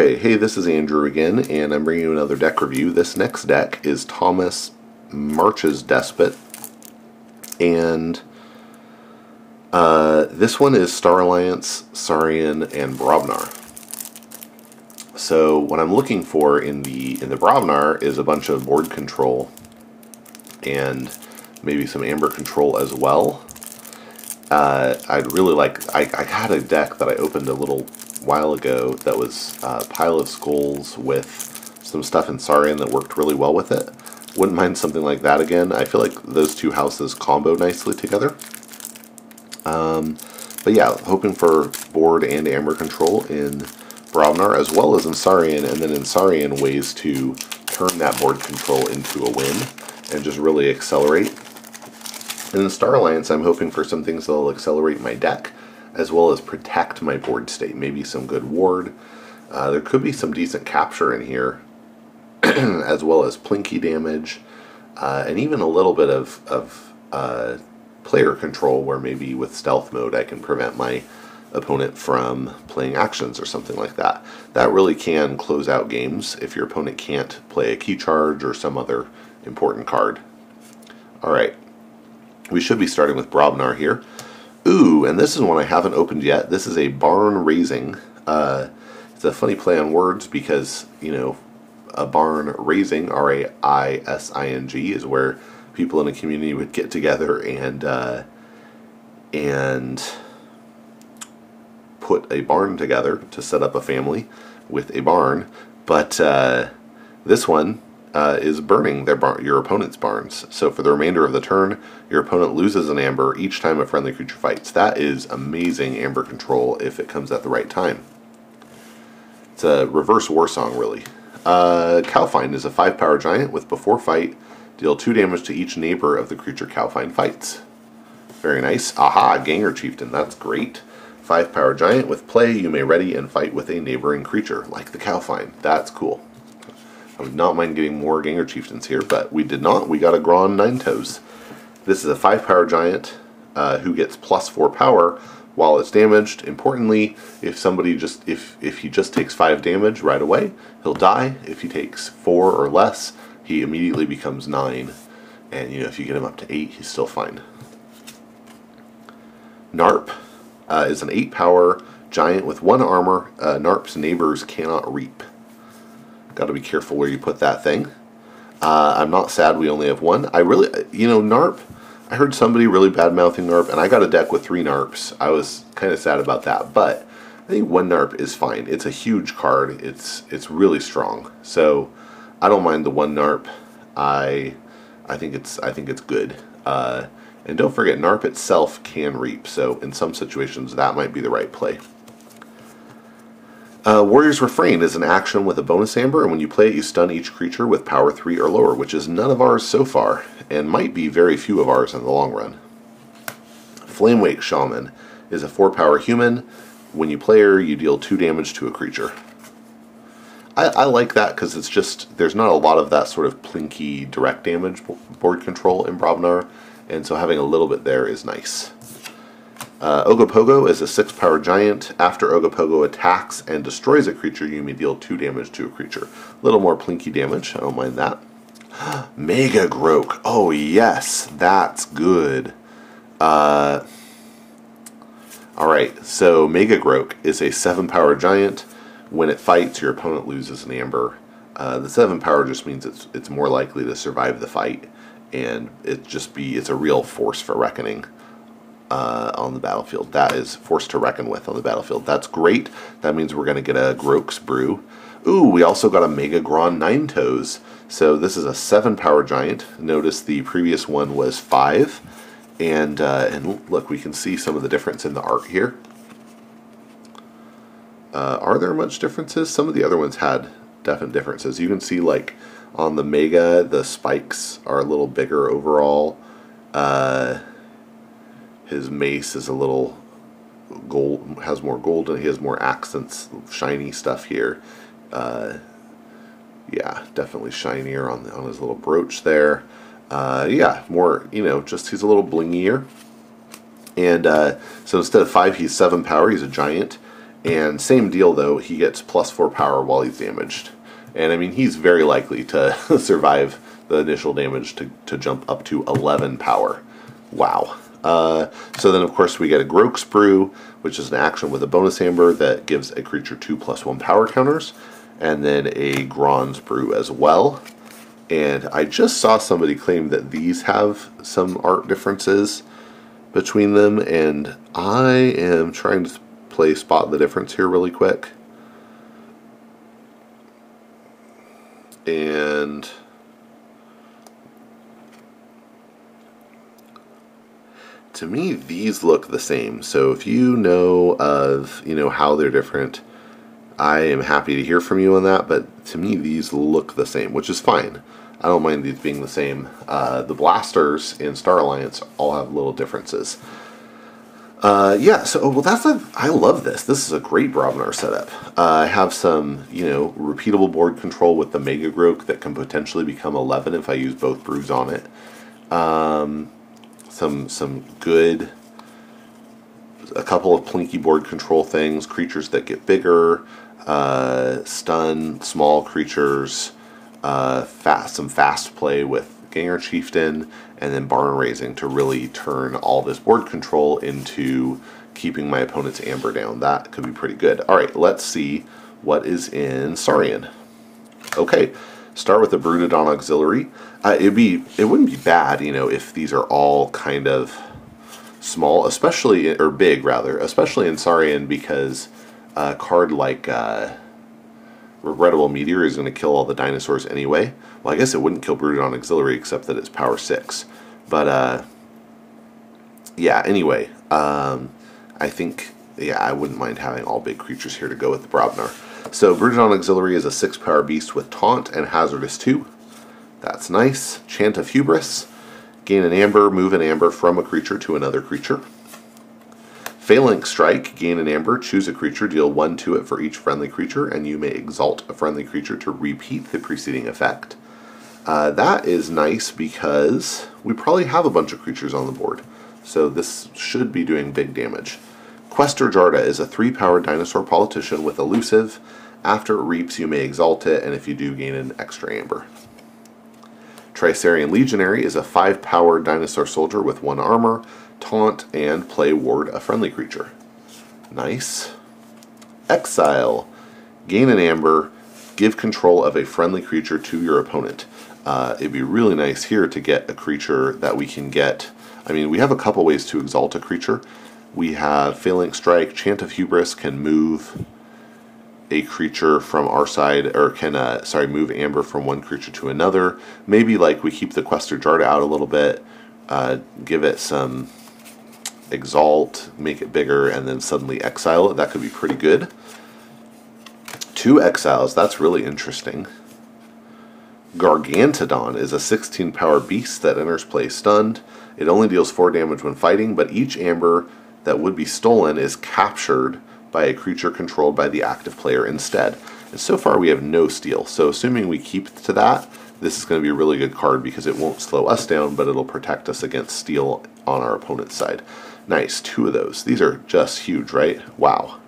Okay, hey, this is Andrew again, and I'm bringing you another deck review. This next deck is Thomas March's Despot, and uh, this one is Star Alliance, Saurian, and Brobnar. So what I'm looking for in the in the Brobnar is a bunch of board control and maybe some amber control as well. Uh, I'd really like, I, I had a deck that I opened a little while ago that was uh, Pile of Skulls with some stuff in Saurian that worked really well with it. Wouldn't mind something like that again. I feel like those two houses combo nicely together. Um, but yeah, hoping for board and amber control in Brobnar as well as in Saurian, and then in Saurian ways to turn that board control into a win and just really accelerate in the Star Alliance, I'm hoping for some things that'll accelerate my deck, as well as protect my board state. Maybe some good ward. Uh, there could be some decent capture in here, as well as plinky damage, uh, and even a little bit of, of uh, player control, where maybe with stealth mode I can prevent my opponent from playing actions or something like that. That really can close out games if your opponent can't play a key charge or some other important card. Alright, we should be starting with Brobnar here. Ooh, and this is one I haven't opened yet. This is a barn raising. Uh, it's a funny play on words because, you know, a Barn Razing, R-A-I-S-I-N-G, is where people in a community would get together and uh, and put a barn together to set up a family with a barn. But uh, this one uh, is burning their bar- your opponent's barns. So for the remainder of the turn, your opponent loses an amber each time a friendly creature fights. That is amazing amber control if it comes at the right time. It's a reverse war song, really. Uh, Kalfine is a 5 power giant with before fight, deal 2 damage to each neighbor of the creature Kalfine fights. Very nice. Aha, Ganger Chieftain, that's great. 5 power giant with play, you may ready and fight with a neighboring creature, like the Kalfine. That's cool. I would not mind getting more Ganger Chieftains here, but we did not. We got a Gron Nine Toes. This is a 5 power giant uh, who gets plus 4 power while it's damaged. Importantly, if somebody just if if he just takes 5 damage right away, he'll die. If he takes 4 or less, he immediately becomes 9. And you know, if you get him up to 8, he's still fine. Narp uh, is an 8 power giant with 1 armor. Uh, Narp's neighbors cannot reap. Got to be careful where you put that thing. Uh, I'm not sad we only have one. I really, you know, NARP, I heard somebody really bad mouthing NARP, and I got a deck with three NARPs. I was kind of sad about that, but I think one NARP is fine. It's a huge card. It's it's really strong. So I don't mind the one NARP. I I think it's I think it's good. Uh, and don't forget, NARP itself can reap. So in some situations, that might be the right play. Uh, Warrior's Refrain is an action with a bonus amber, and when you play it, you stun each creature with power 3 or lower, which is none of ours so far, and might be very few of ours in the long run. Flamewake Shaman is a 4 power human. When you play her, you deal 2 damage to a creature. I, I like that because it's just, there's not a lot of that sort of plinky direct damage board control in Brobnar, and so having a little bit there is nice. Uh, Ogopogo is a 6 power giant. After Ogopogo attacks and destroys a creature, you may deal 2 damage to a creature. A little more plinky damage, I don't mind that. Mega Groke. Oh, yes, that's good. Uh, Alright, so Mega Groke is a 7 power giant. When it fights, your opponent loses an amber. Uh, the 7 power just means it's, it's more likely to survive the fight, and it just be it's a real force for reckoning uh, on the battlefield. That is forced to reckon with on the battlefield. That's great. That means we're going to get a Groak's Brew. Ooh, we also got a Mega Gron Nine Toes. So this is a 7 power giant. Notice the previous one was 5. And, uh, and look, we can see some of the difference in the art here. Uh, are there much differences? Some of the other ones had definite differences. You can see like on the Mega, the spikes are a little bigger overall. Uh, his mace is a little gold, has more gold, and he has more accents, shiny stuff here. Uh, yeah, definitely shinier on on his little brooch there. Uh, yeah, more you know, just he's a little blingier. And uh, so instead of five, he's seven power. He's a giant, And same deal though, he gets plus 4 power while he's damaged. And I mean, he's very likely to survive the initial damage to, to jump up to 11 power. Wow. Uh, so then, of course, we get a Grok's Brew, which is an action with a bonus amber that gives a creature 2 plus 1 power counters, and then a Gronn's Brew as well. And I just saw somebody claim that these have some art differences between them, and I am trying to play spot the difference here really quick. And to me these look the same. So if you know of you know how they're different I am happy to hear from you on that but to me these look the same which is fine. I don't mind these being the same. Uh, the blasters in Star Alliance all have little differences. Uh, yeah so well that's a I love this. This is a great Brobnar setup. Uh, I have some you know repeatable board control with the Mega Groke that can potentially become 11 if I use both brews on it. Um, some some good a couple of plinky board control things, creatures that get bigger, uh, stun small creatures, uh, fast some fast play with Ganger Chieftain, and then Barn Razing to really turn all this board control into keeping my opponent's Amber down. That could be pretty good. All right, let's see what is in Saurian. Okay, start with the Brutodon Auxiliary. Uh, it'd be it wouldn't be bad, you know, if these are all kind of small, especially or big rather, especially in Saurian because a card like uh, Regrettable Meteor is going to kill all the dinosaurs anyway. Well, I guess it wouldn't kill Brutodon Auxiliary except that it's power six. But uh, yeah, anyway, um, I think yeah, I wouldn't mind having all big creatures here to go with the Brobnar. So Brutodon Auxiliary is a 6 power beast with Taunt and Hazardous 2. That's nice. Chant of Hubris. Gain an amber, move an amber from a creature to another creature. Phalanx Strike, gain an amber, choose a creature, deal 1 to it for each friendly creature, and you may exalt a friendly creature to repeat the preceding effect. Uh, that is nice because we probably have a bunch of creatures on the board, so this should be doing big damage. Questor Jarta is a 3 power dinosaur politician with elusive. After it reaps, you may exalt it, and if you do, gain an extra amber. Tricerian Legionary is a 5 power dinosaur soldier with 1 armor, taunt, and play ward a friendly creature. Nice. Exile. Gain an amber, give control of a friendly creature to your opponent. Uh, it'd be really nice here to get a creature that we can get. I mean, we have a couple ways to exalt a creature. We have Phalanx Strike, Chant of Hubris can move a creature from our side, or can, uh, sorry, move Amber from one creature to another. Maybe like we keep the Questor Jarta out a little bit, uh, give it some Exalt, make it bigger, and then suddenly exile it. That could be pretty good. Two exiles, that's really interesting. Gargantodon is a 16 power beast that enters play stunned. It only deals 4 damage when fighting, but each amber that would be stolen is captured by a creature controlled by the active player instead. And so far we have no steal, so assuming we keep to that, this is going to be a really good card because it won't slow us down, but it'll protect us against steal on our opponent's side. Nice, two of those. These are just huge, right? Wow.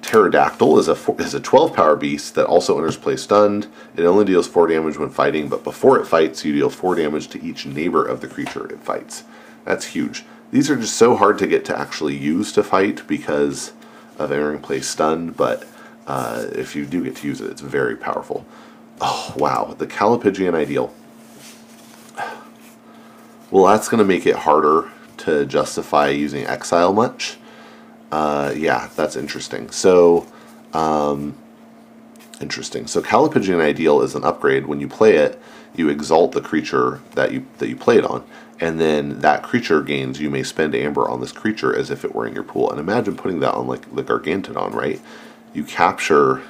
Pterodactyl is a is a 12 power beast that also enters play stunned. It only deals 4 damage when fighting, but before it fights, you deal 4 damage to each neighbor of the creature it fights. That's huge. These are just so hard to get to actually use to fight because of entering play stunned, but uh, if you do get to use it, it's very powerful. Oh, wow. The Callipygian Ideal. Well, that's going to make it harder to justify using Exile much. Uh, yeah, that's interesting. So, um, interesting. So Callipygian Ideal is an upgrade. When you play it, you exalt the creature that you that you played on, and then that creature gains, you may spend amber on this creature as if it were in your pool. And imagine putting that on like the Gargantodon, right? You capture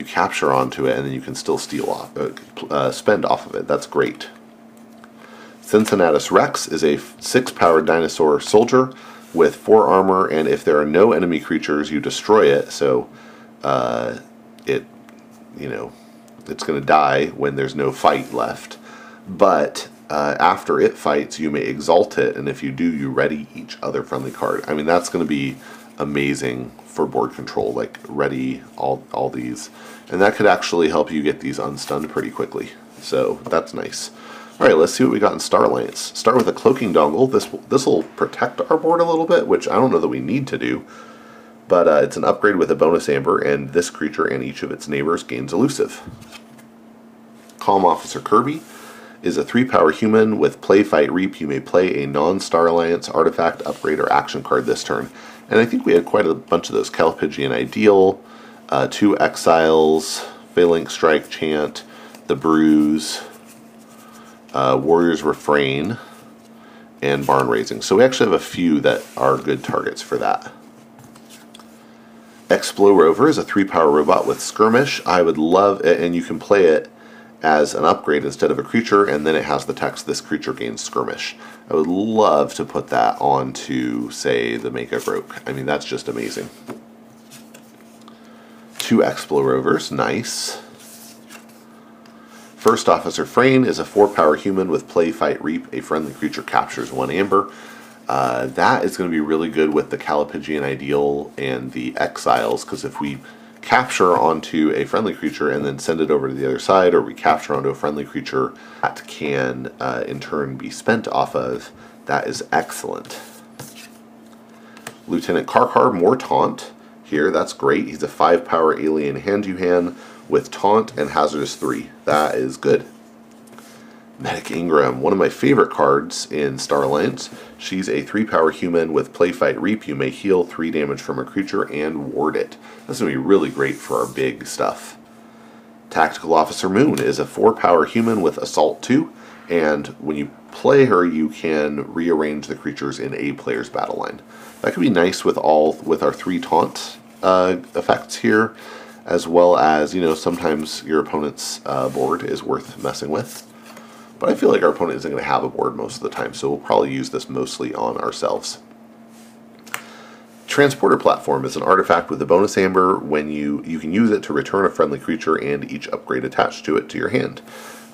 you capture onto it and then you can still steal off, uh, uh, spend off of it. That's great. Cincinnatus Rex is a 6-powered dinosaur soldier with 4 armor, and if there are no enemy creatures, you destroy it, so uh, it, you know, it's going to die when there's no fight left. But uh, after it fights, you may exalt it, and if you do, you ready each other friendly card. I mean, that's going to be amazing for board control, like ready all, all these. And that could actually help you get these unstunned pretty quickly. So that's nice. All right, let's see what we got in Star Alliance. Start with a cloaking dongle. This this will protect our board a little bit, which I don't know that we need to do. But uh, it's an upgrade with a bonus amber, and this creature and each of its neighbors gains elusive. Com. Officer Kirby is a 3 power human with Play Fight Reap. You may play a non Star Alliance artifact, upgrade, or action card this turn. And I think we had quite a bunch of those Callipygian Ideal, uh, two Exiles, Phalanx Strike Chant, the Brews, uh, Warrior's Refrain, and Barn Razing. So we actually have a few that are good targets for that. Explo Rover is a three power robot with Skirmish. I would love it, and you can play it as an upgrade instead of a creature, and then it has the text, this creature gains skirmish. I would love to put that onto, say, the Mega Groke. I mean, that's just amazing. Two Explo Rovers, nice. First Officer Frayne is a 4-power human with Play, Fight, Reap. A friendly creature captures one amber. Uh, that is going to be really good with the Callipygian Ideal and the Exiles, because if we capture onto a friendly creature and then send it over to the other side, or we capture onto a friendly creature that can uh, in turn be spent off of, that is excellent. Lieutenant Khrkhar, more taunt here, that's great. He's a 5 power alien hand-to-hand with taunt and hazardous 3. That is good. Medic Ingram, one of my favorite cards in Star Alliance. She's a 3 power human with Play Fight Reap. You may heal 3 damage from a creature and ward it. That's going to be really great for our big stuff. Tactical Officer Moon is a 4 power human with Assault 2, and when you play her, you can rearrange the creatures in a player's battle line. That could be nice with all with our three taunt uh, effects here, as well as you know sometimes your opponent's uh, board is worth messing with. But I feel like our opponent isn't going to have a board most of the time, so we'll probably use this mostly on ourselves. Transporter Platform is an artifact with a bonus amber when you, you can use it to return a friendly creature and each upgrade attached to it to your hand.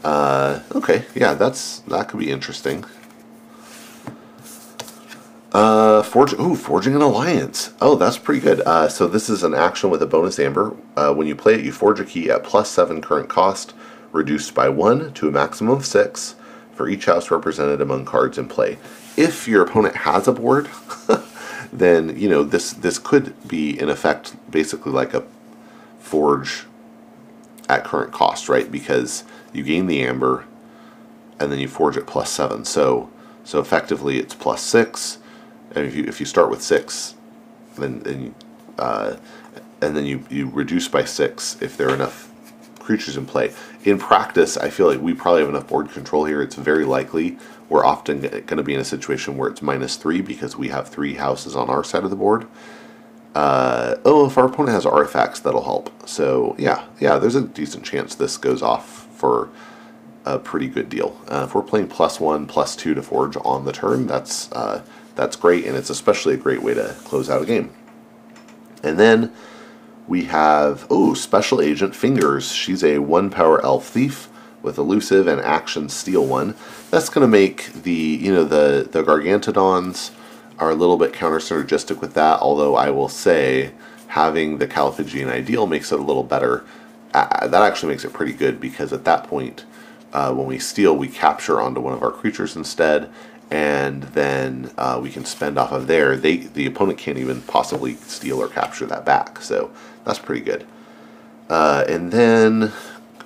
Uh, okay, yeah, that's that could be interesting. Uh, forge, ooh, Forging an Alliance. Oh, that's pretty good. Uh, so this is an action with a bonus amber. Uh, when you play it, you forge a key at plus 7 current cost reduced by 1 to a maximum of 6 for each house represented among cards in play. If your opponent has a board, then you know this this could be in effect basically like a forge at current cost, right? Because you gain the amber and then you forge it plus 7. So so effectively it's plus 6 and if you if you start with 6 then then uh, and then you, you reduce by 6 if there are enough creatures in play. In practice, I feel like we probably have enough board control here. It's very likely we're often going to be in a situation where it's minus three because we have three houses on our side of the board. Uh, oh, if our opponent has artifacts, that'll help. So yeah, yeah, there's a decent chance this goes off for a pretty good deal. Uh, if we're playing plus one, plus two to forge on the turn, that's uh, that's great, and it's especially a great way to close out a game. And then we have, oh, Special Agent Fingers. She's a one power elf thief with elusive and action steal one. That's going to make the, you know, the, the Gargantodons are a little bit counter synergistic with that, although I will say having the Callipygian Ideal makes it a little better. Uh, that actually makes it pretty good because at that point, uh, when we steal, we capture onto one of our creatures instead, and then uh, we can spend off of there. They the opponent can't even possibly steal or capture that back, so that's pretty good. Uh, and then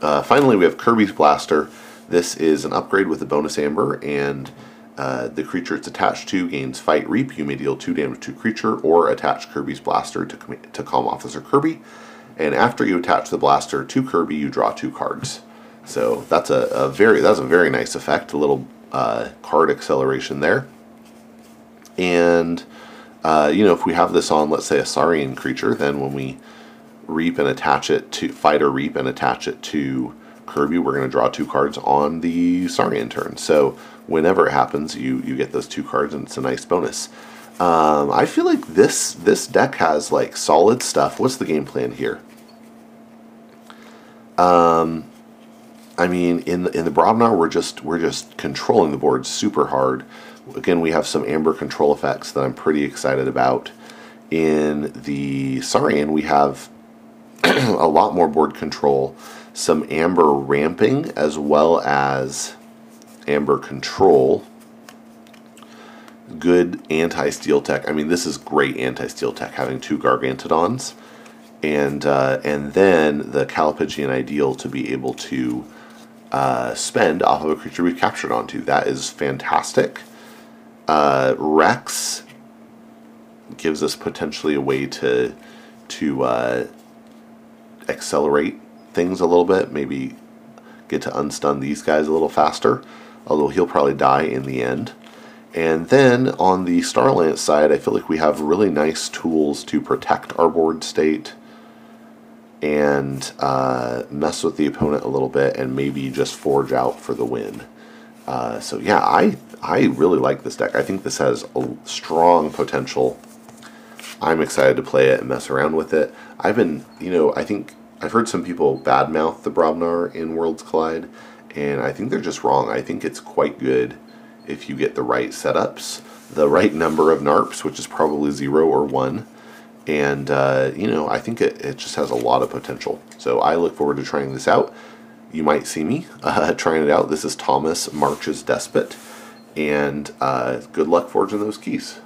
uh, finally, we have Kirby's Blaster. This is an upgrade with a bonus amber, and uh, the creature it's attached to gains Fight Reap. You may deal two damage to creature, or attach Kirby's Blaster to to Com. Officer Kirby. And after you attach the blaster to Kirby, you draw two cards. So that's a, a very that's a very nice effect. A little uh, card acceleration there. And, uh, you know, if we have this on, let's say, a Saurian creature, then when we reap and attach it to, fight or reap and attach it to Kirby, we're going to draw two cards on the Saurian turn. So whenever it happens, you, you get those two cards, and it's a nice bonus. Um, I feel like this this deck has like solid stuff. What's the game plan here? Um, I mean, in the, in the Brobnar, we're just we're just controlling the board super hard. Again, we have some amber control effects that I'm pretty excited about, In the Saurian, we have a lot more board control, some amber ramping, as well as amber control. Good anti-steal tech. I mean, this is great anti-steal tech, having two Gargantodons. And, uh, and then the Callipygian Ideal to be able to uh, spend off of a creature we've captured onto. That is fantastic. Uh, Rex gives us potentially a way to to uh, accelerate things a little bit. Maybe get to unstun these guys a little faster. Although he'll probably die in the end. And then on the Star Alliance side, I feel like we have really nice tools to protect our board state and uh, mess with the opponent a little bit and maybe just forge out for the win. Uh, so yeah, I I really like this deck. I think this has a strong potential. I'm excited to play it and mess around with it. I've been, you know, I think I've heard some people badmouth the Brobnar in Worlds Collide, and I think they're just wrong. I think it's quite good if you get the right setups, the right number of NARPs, which is probably zero or one, and uh, you know I think it, it just has a lot of potential. So I look forward to trying this out. You might see me uh, trying it out. This is Thomas March's Despot, and uh, good luck forging those keys.